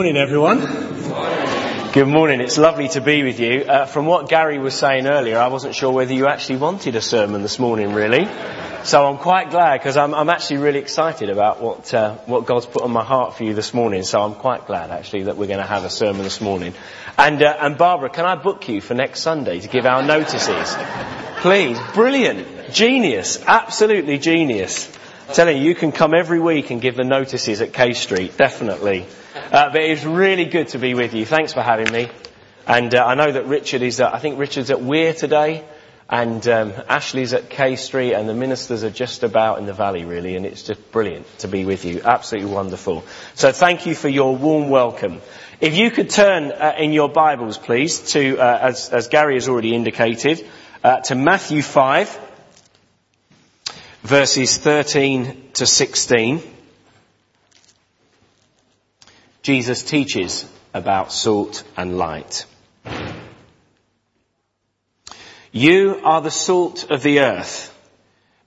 Good morning, everyone. Good morning. It's lovely to be with you. Uh, from what Gary was saying earlier, I wasn't sure whether you actually wanted a sermon this morning, really. So I'm quite glad because I'm, I'm, actually really excited about what uh, what God's put on my heart for you this morning. So I'm quite glad actually that we're going to have a sermon this morning. And uh, and Barbara, can I book you for next Sunday to give our notices? Please, brilliant, genius, absolutely genius. I'm telling you, you can come every week and give the notices at Kay Street, definitely. Uh, but it's really good to be with you. Thanks for having me. And uh, I know that Richard is, uh, I think Richard's at Weir today, and um, Ashley's at Kay Street, and the ministers are just about in the valley, really, and it's just brilliant to be with you. Absolutely wonderful. So thank you for your warm welcome. If you could turn uh, in your Bibles, please, to, uh, as, as, Gary has already indicated, uh, to Matthew 5, verses 13 to 16. Jesus teaches about salt and light. You are the salt of the earth.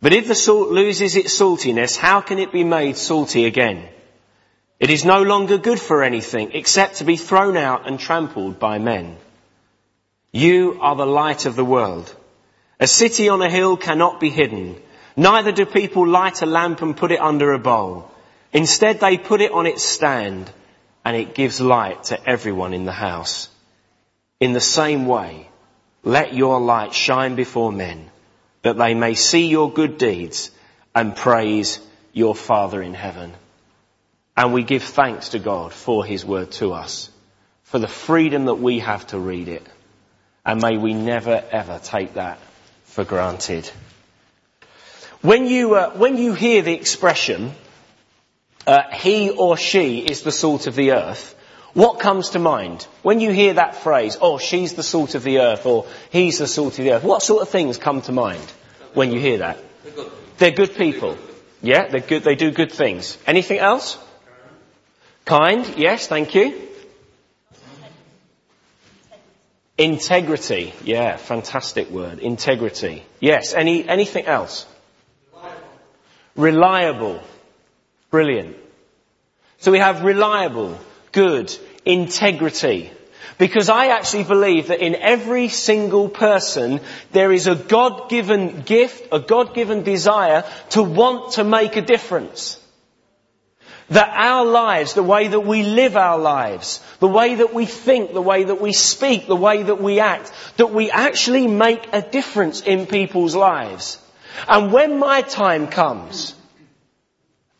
But if the salt loses its saltiness, how can it be made salty again? It is no longer good for anything except to be thrown out and trampled by men. You are the light of the world. A city on a hill cannot be hidden. Neither do people light a lamp and put it under a bowl. Instead they put it on its stand and it gives light to everyone in the house. In the same way, let your light shine before men, that they may see your good deeds and praise your Father in heaven. And we give thanks to God for His word to us, for the freedom that we have to read it. And may we never ever take that for granted. When you, uh, when you hear the expression, uh, he or she is the salt of the earth, what comes to mind? When you hear that phrase, oh, she's the salt of the earth, or he's the salt of the earth, what sort of things come to mind when you hear that? They're good people. Yeah, they're good, they do good things. Anything else? Kind, yes, thank you. Integrity, yeah, fantastic word. Integrity. Yes, any, anything else? Reliable. Brilliant. So we have reliable, good, integrity. Because I actually believe that in every single person there is a God-given gift, a God-given desire to want to make a difference. That our lives, the way that we live our lives, the way that we think, the way that we speak, the way that we act, that we actually make a difference in people's lives. And when my time comes,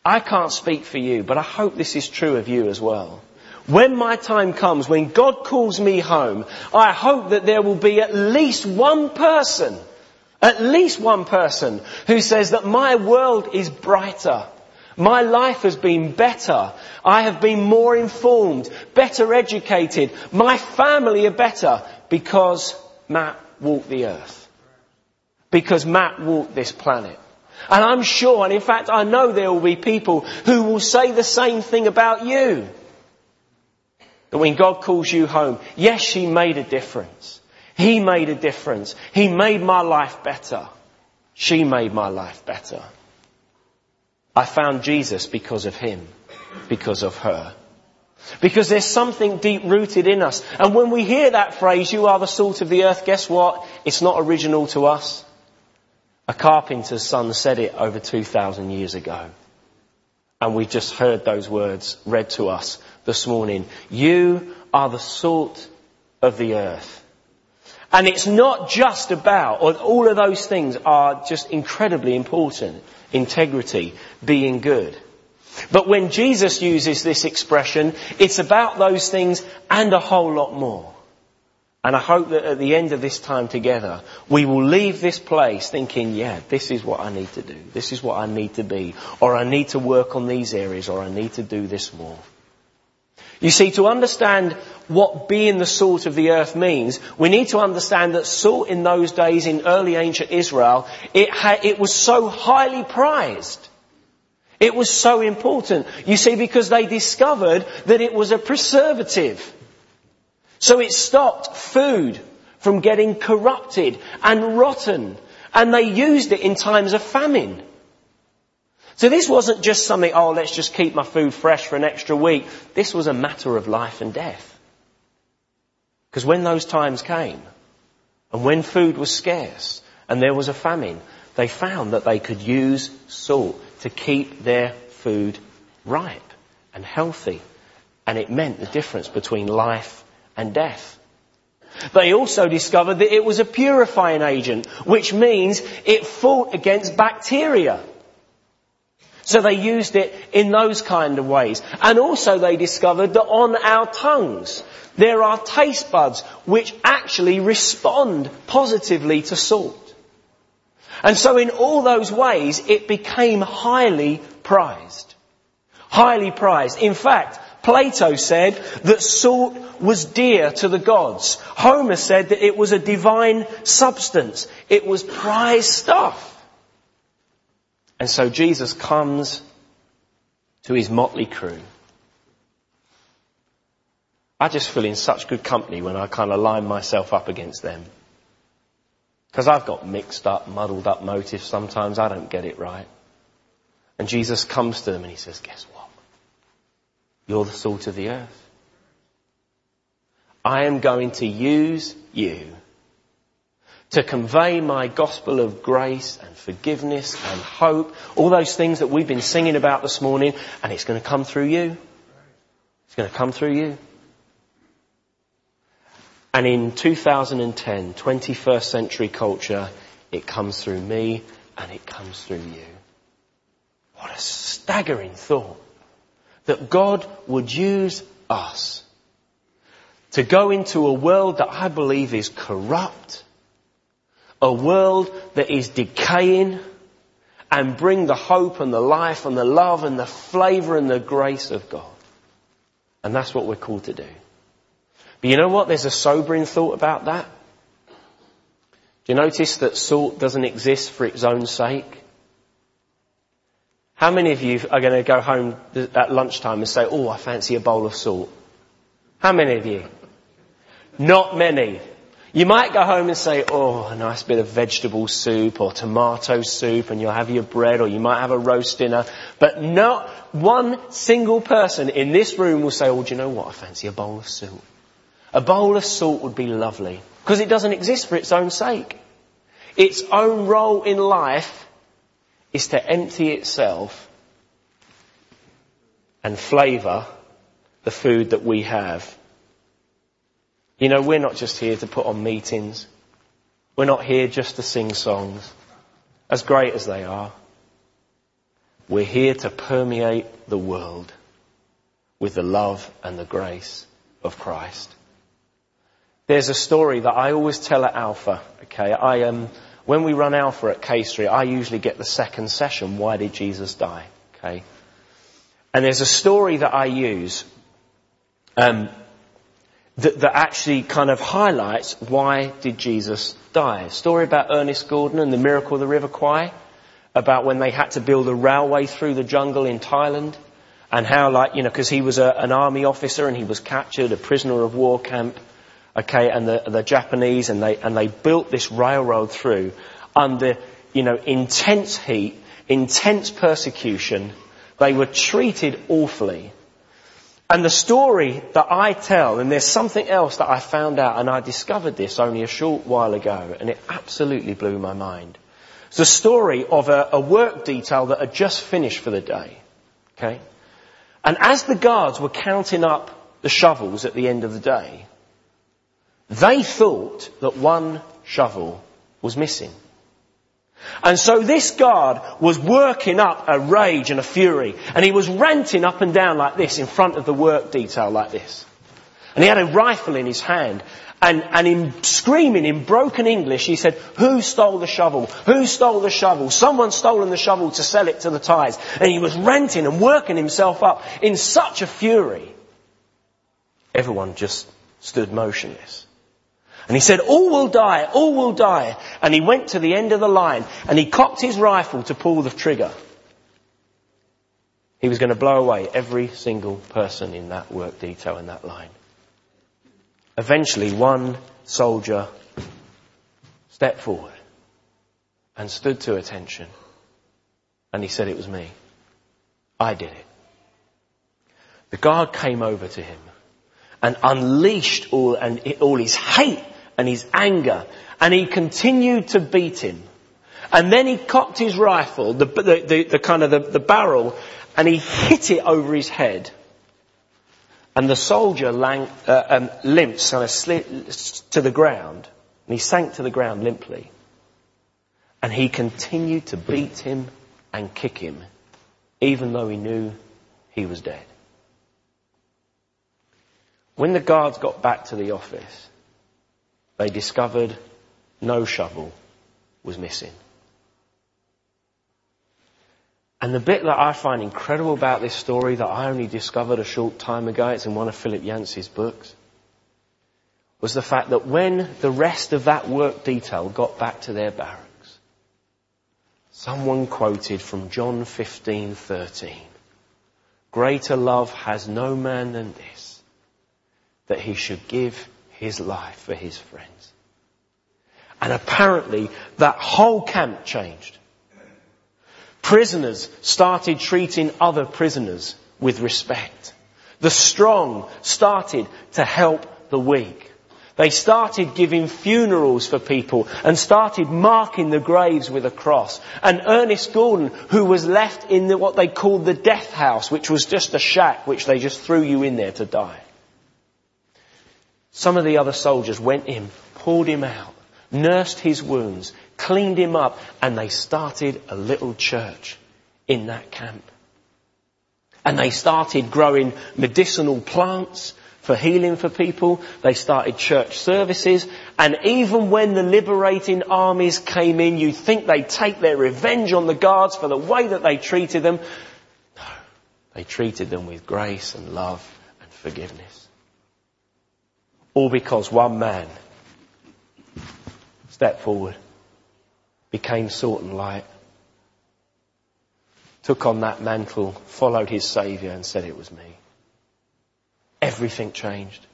I can't speak for you, but I hope this is true of you as well. When my time comes, when God calls me home, I hope that there will be at least one person, at least one person who says that my world is brighter. My life has been better. I have been more informed, better educated. My family are better because Matt walked the earth. Because Matt walked this planet. And I'm sure, and in fact I know there will be people who will say the same thing about you. That when God calls you home, yes, she made a difference. He made a difference. He made my life better. She made my life better. I found Jesus because of him, because of her. Because there's something deep rooted in us. And when we hear that phrase, you are the salt of the earth, guess what? It's not original to us. A carpenter's son said it over 2,000 years ago. And we just heard those words read to us this morning. You are the salt of the earth. And it's not just about, all of those things are just incredibly important. Integrity, being good. But when Jesus uses this expression, it's about those things and a whole lot more. And I hope that at the end of this time together, we will leave this place thinking, yeah, this is what I need to do. This is what I need to be. Or I need to work on these areas, or I need to do this more. You see, to understand what being the salt of the earth means, we need to understand that salt in those days in early ancient Israel, it, had, it was so highly prized. It was so important. You see, because they discovered that it was a preservative. So it stopped food from getting corrupted and rotten. And they used it in times of famine. So this wasn't just something, oh, let's just keep my food fresh for an extra week. This was a matter of life and death. Because when those times came, and when food was scarce, and there was a famine, they found that they could use salt to keep their food ripe and healthy. And it meant the difference between life and death. They also discovered that it was a purifying agent, which means it fought against bacteria. So they used it in those kind of ways. And also they discovered that on our tongues, there are taste buds which actually respond positively to salt. And so in all those ways, it became highly prized. Highly prized. In fact, Plato said that salt was dear to the gods. Homer said that it was a divine substance. It was prized stuff. And so Jesus comes to his motley crew. I just feel in such good company when I kind of line myself up against them. Because I've got mixed up, muddled up motives sometimes. I don't get it right. And Jesus comes to them and he says, guess what? You're the salt of the earth. I am going to use you to convey my gospel of grace and forgiveness and hope, all those things that we've been singing about this morning, and it's going to come through you. It's going to come through you. And in 2010, 21st century culture, it comes through me and it comes through you. What a staggering thought that God would use us to go into a world that I believe is corrupt a world that is decaying and bring the hope and the life and the love and the flavour and the grace of God. And that's what we're called to do. But you know what? There's a sobering thought about that. Do you notice that salt doesn't exist for its own sake? How many of you are going to go home at lunchtime and say, oh, I fancy a bowl of salt? How many of you? Not many. You might go home and say, oh, a nice bit of vegetable soup or tomato soup and you'll have your bread or you might have a roast dinner. But not one single person in this room will say, oh, do you know what? I fancy a bowl of soup. A bowl of salt would be lovely because it doesn't exist for its own sake. Its own role in life is to empty itself and flavour the food that we have you know, we're not just here to put on meetings. We're not here just to sing songs, as great as they are. We're here to permeate the world with the love and the grace of Christ. There's a story that I always tell at Alpha. Okay, I um, when we run Alpha at Kay Street, I usually get the second session. Why did Jesus die? Okay, and there's a story that I use. Um, that, that actually kind of highlights why did Jesus die. A story about Ernest Gordon and the miracle of the River Kwai, about when they had to build a railway through the jungle in Thailand, and how like, you know, because he was a, an army officer and he was captured, a prisoner of war camp, okay, and the, the Japanese, and they, and they built this railroad through under, you know, intense heat, intense persecution. They were treated awfully. And the story that I tell, and there's something else that I found out, and I discovered this only a short while ago, and it absolutely blew my mind. It's the story of a, a work detail that had just finished for the day. Okay? And as the guards were counting up the shovels at the end of the day, they thought that one shovel was missing. And so this guard was working up a rage and a fury, and he was ranting up and down like this in front of the work detail like this. And he had a rifle in his hand, and, and in screaming in broken English, he said, who stole the shovel? Who stole the shovel? Someone's stolen the shovel to sell it to the Thais. And he was ranting and working himself up in such a fury. Everyone just stood motionless. And he said, all will die, all will die. And he went to the end of the line and he cocked his rifle to pull the trigger. He was going to blow away every single person in that work detail in that line. Eventually one soldier stepped forward and stood to attention. And he said, it was me. I did it. The guard came over to him and unleashed all, and all his hate and his anger and he continued to beat him. And then he cocked his rifle, the, the, the, the kind of the, the barrel, and he hit it over his head. And the soldier lang, uh, um, limps kind of slid to the ground, and he sank to the ground limply. And he continued to beat him and kick him, even though he knew he was dead. When the guards got back to the office, they discovered no shovel was missing. And the bit that I find incredible about this story that I only discovered a short time ago, it's in one of Philip Yancey's books, was the fact that when the rest of that work detail got back to their barracks, someone quoted from John 15:13, "Greater love has no man than this, that he should give his life for his friends." And apparently that whole camp changed. Prisoners started treating other prisoners with respect. The strong started to help the weak. They started giving funerals for people and started marking the graves with a cross. And Ernest Gordon, who was left in the, what they called the death house, which was just a shack which they just threw you in there to die. Some of the other soldiers went in, pulled him out, nursed his wounds, cleaned him up, and they started a little church in that camp. And they started growing medicinal plants for healing for people. They started church services. And even when the liberating armies came in, you'd think they'd take their revenge on the guards for the way that they treated them. No. They treated them with grace and love and forgiveness. All because one man stepped forward, became salt and light, took on that mantle, followed his Saviour and said it was me. Everything changed.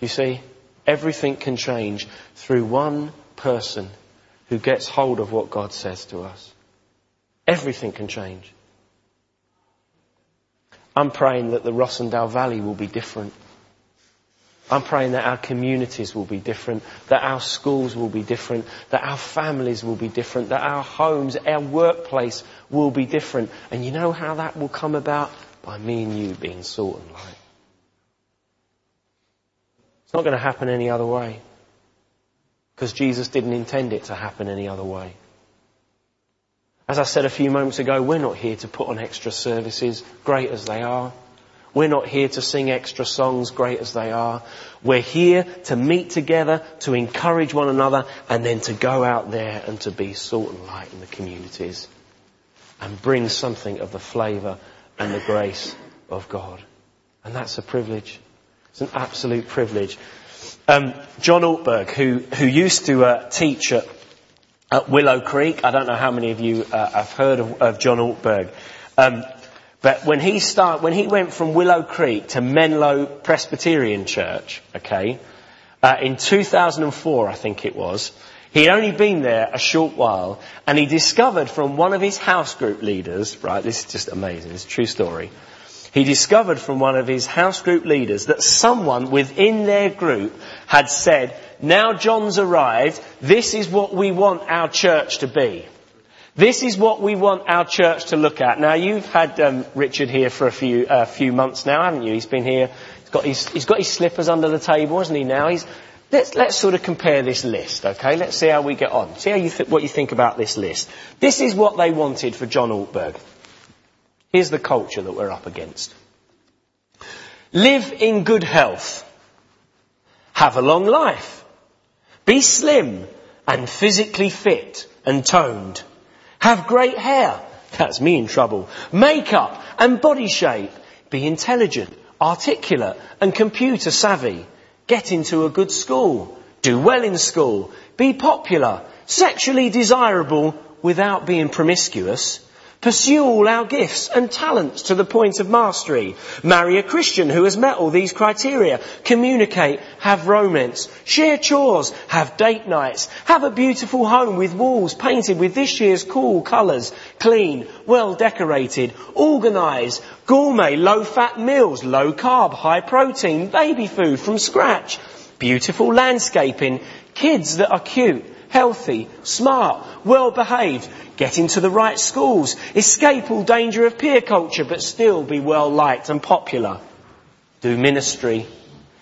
You see, everything can change through one person who gets hold of what God says to us. Everything can change. I'm praying that the Rossendale Valley will be different. I'm praying that our communities will be different, that our schools will be different, that our families will be different, that our homes, our workplace will be different. And you know how that will come about? By me and you being salt and light. It's not going to happen any other way. Because Jesus didn't intend it to happen any other way. As I said a few moments ago, we're not here to put on extra services, great as they are. We're not here to sing extra songs, great as they are. We're here to meet together, to encourage one another, and then to go out there and to be salt and light in the communities and bring something of the flavour and the grace of God. And that's a privilege. It's an absolute privilege. Um, John Ortberg, who, who used to uh, teach at, at, Willow Creek, I don't know how many of you uh, have heard of, of John Ortberg. Um, but when he start, when he went from Willow Creek to Menlo Presbyterian Church, okay, uh, in 2004, I think it was, he'd only been there a short while, and he discovered from one of his house group leaders, right, this is just amazing, it's a true story. He discovered from one of his house group leaders that someone within their group had said, now John's arrived, this is what we want our church to be. This is what we want our church to look at. Now you've had um, Richard here for a few uh, few months now, haven't you? He's been here. He's got his he's got his slippers under the table, hasn't he? Now he's let's let's sort of compare this list, okay? Let's see how we get on. See how you th- what you think about this list. This is what they wanted for John Ortberg. Here's the culture that we're up against. Live in good health. Have a long life. Be slim and physically fit and toned have great hair. That's me in trouble. Makeup and body shape. Be intelligent, articulate and computer savvy. Get into a good school. Do well in school. Be popular. Sexually desirable without being promiscuous. Pursue all our gifts and talents to the point of mastery. Marry a Christian who has met all these criteria. Communicate, have romance, share chores, have date nights, have a beautiful home with walls painted with this year's cool colours, clean, well decorated, organise, gourmet, low fat meals, low carb, high protein, baby food from scratch, beautiful landscaping, kids that are cute, healthy, smart, well behaved, get into the right schools, escape all danger of peer culture, but still be well liked and popular. Do ministry,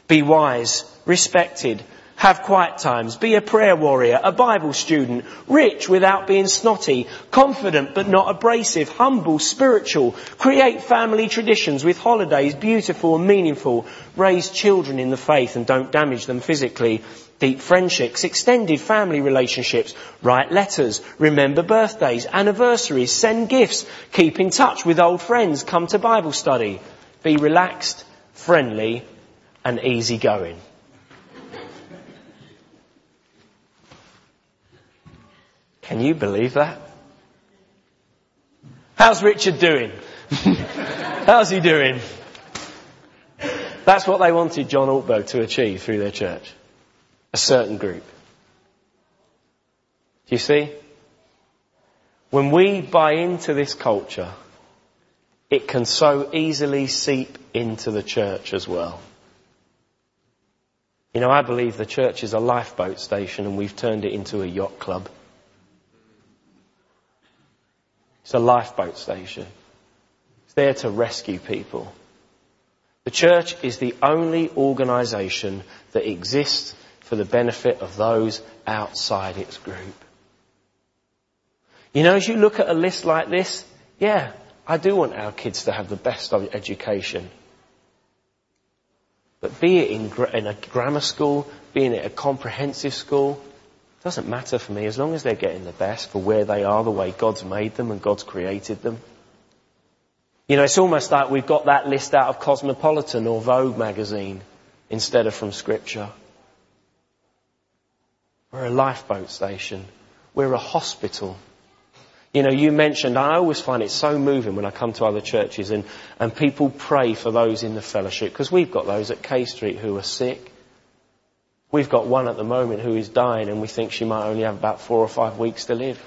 be wise, respected, have quiet times, be a prayer warrior, a Bible student, rich without being snotty, confident but not abrasive, humble, spiritual, create family traditions with holidays beautiful and meaningful, raise children in the faith and don't damage them physically, deep friendships, extended family relationships, write letters, remember birthdays, anniversaries, send gifts, keep in touch with old friends, come to Bible study, be relaxed, friendly and easygoing. Can you believe that? How's Richard doing? How's he doing? That's what they wanted John Ortberg to achieve through their church. A certain group. Do you see? When we buy into this culture, it can so easily seep into the church as well. You know, I believe the church is a lifeboat station and we've turned it into a yacht club. It's a lifeboat station. It's there to rescue people. The church is the only organisation that exists for the benefit of those outside its group. You know, as you look at a list like this, yeah, I do want our kids to have the best of education. But be it in, in a grammar school, be it a comprehensive school, doesn't matter for me as long as they're getting the best for where they are, the way God's made them and God's created them. You know, it's almost like we've got that list out of Cosmopolitan or Vogue magazine instead of from Scripture. We're a lifeboat station. We're a hospital. You know, you mentioned, I always find it so moving when I come to other churches and, and people pray for those in the fellowship because we've got those at Kay Street who are sick. We've got one at the moment who is dying and we think she might only have about four or five weeks to live.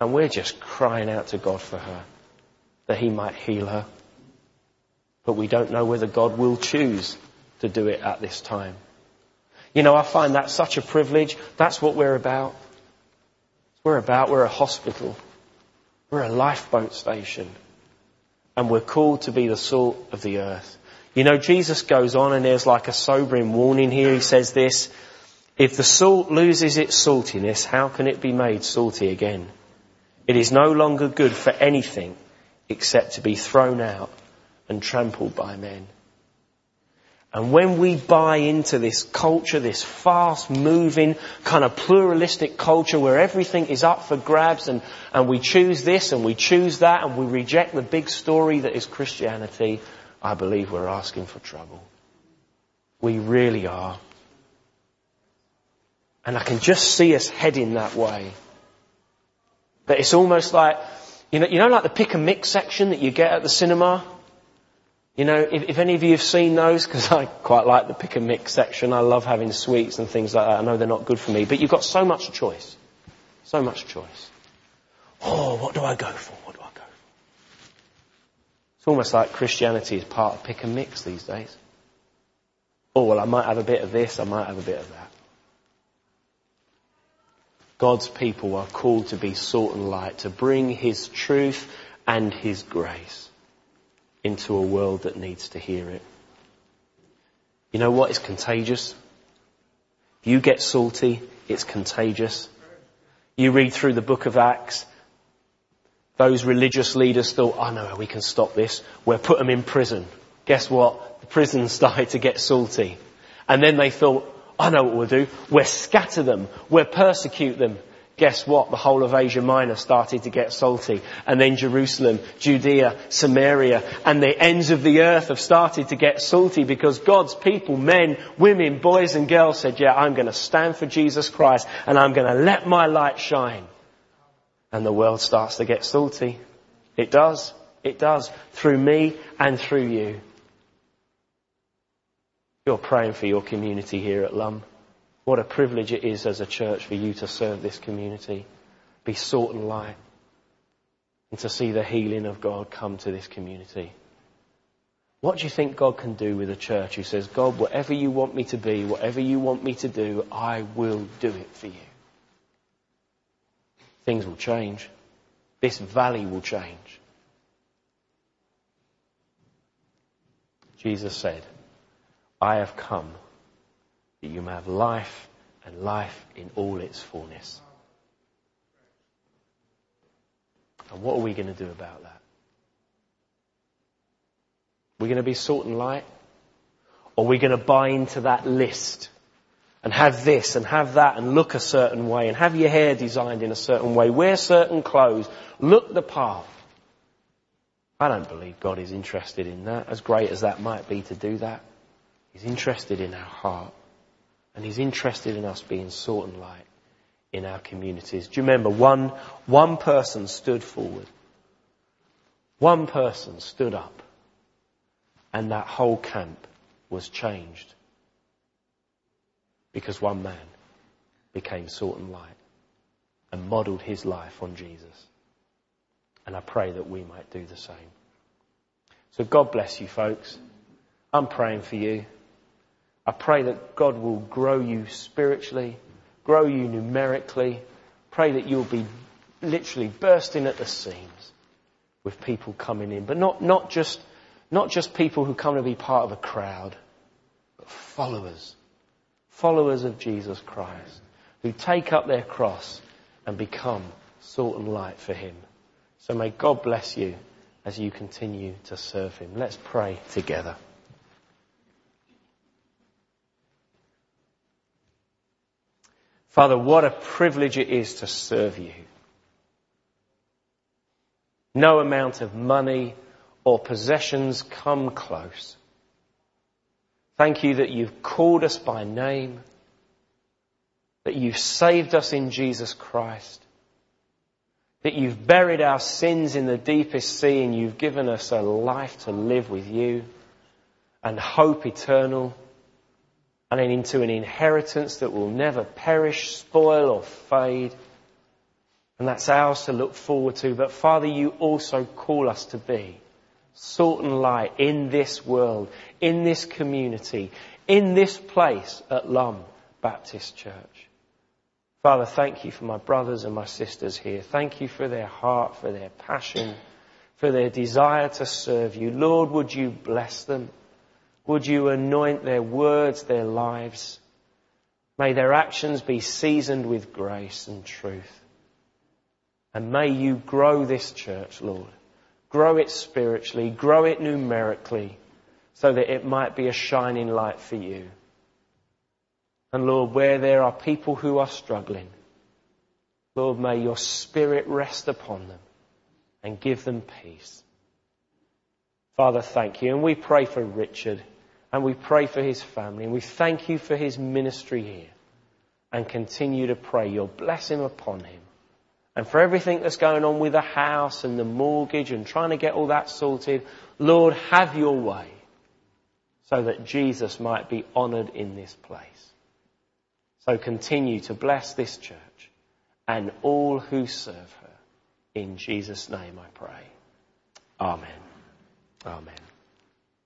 And we're just crying out to God for her, that He might heal her. But we don't know whether God will choose to do it at this time. You know, I find that such a privilege. That's what we're about. We're about, we're a hospital. We're a lifeboat station. And we're called to be the salt of the earth. You know, Jesus goes on and there's like a sobering warning here. He says this, if the salt loses its saltiness, how can it be made salty again? It is no longer good for anything except to be thrown out and trampled by men. And when we buy into this culture, this fast moving, kind of pluralistic culture where everything is up for grabs and, and we choose this and we choose that and we reject the big story that is Christianity, I believe we're asking for trouble. We really are. And I can just see us heading that way. That it's almost like, you know, you know like the pick and mix section that you get at the cinema? You know, if, if any of you have seen those, because I quite like the pick and mix section, I love having sweets and things like that. I know they're not good for me, but you've got so much choice. So much choice. Oh, what do I go for? What do I go for? It's almost like Christianity is part of pick and mix these days. Oh, well, I might have a bit of this, I might have a bit of that. God's people are called to be salt and light, to bring His truth and His grace into a world that needs to hear it. You know what is contagious? You get salty, it's contagious. You read through the book of Acts, those religious leaders thought, oh no, we can stop this. We'll put them in prison. Guess what? The prison started to get salty. And then they thought, I know what we'll do. We'll scatter them. We'll persecute them. Guess what? The whole of Asia Minor started to get salty. And then Jerusalem, Judea, Samaria, and the ends of the earth have started to get salty because God's people, men, women, boys and girls said, yeah, I'm going to stand for Jesus Christ and I'm going to let my light shine and the world starts to get salty. It does. It does. Through me and through you. You're praying for your community here at Lumb. What a privilege it is as a church for you to serve this community, be salt and light, and to see the healing of God come to this community. What do you think God can do with a church who says, God, whatever you want me to be, whatever you want me to do, I will do it for you? Things will change. This valley will change. Jesus said, I have come that you may have life and life in all its fullness. And what are we going to do about that? We're going to be salt and light? Or we're we going to buy into that list and have this and have that and look a certain way and have your hair designed in a certain way, wear certain clothes, look the part? I don't believe God is interested in that, as great as that might be to do that. He's interested in our heart. And He's interested in us being salt and light in our communities. Do you remember one, one person stood forward? One person stood up and that whole camp was changed. Because one man became salt and light and modelled his life on Jesus. And I pray that we might do the same. So God bless you folks. I'm praying for you. I pray that God will grow you spiritually, grow you numerically. Pray that you'll be literally bursting at the seams with people coming in, but not, not just not just people who come to be part of a crowd, but followers. Followers of Jesus Christ who take up their cross and become salt and light for Him. So may God bless you as you continue to serve Him. Let's pray together. Father, what a privilege it is to serve you. No amount of money, or possessions come close. Thank you that you've called us by name, that you've saved us in Jesus Christ, that you've buried our sins in the deepest sea and you've given us a life to live with you and hope eternal and into an inheritance that will never perish, spoil or fade. And that's ours to look forward to. But Father, you also call us to be salt and light in this world, in this community, in this place at Lumb Baptist Church. Father, thank you for my brothers and my sisters here. Thank you for their heart, for their passion, for their desire to serve you. Lord, would you bless them? Would you anoint their words, their lives? May their actions be seasoned with grace and truth. And may you grow this church, Lord grow it spiritually, grow it numerically, so that it might be a shining light for you. And Lord, where there are people who are struggling, Lord, may your spirit rest upon them and give them peace. Father, thank you. And we pray for Richard and we pray for his family and we thank you for his ministry here and continue to pray your blessing upon him and for everything that's going on with the house and the mortgage and trying to get all that sorted, Lord, have your way so that Jesus might be honoured in this place. So continue to bless this church and all who serve her. In Jesus' name I pray. Amen. Amen.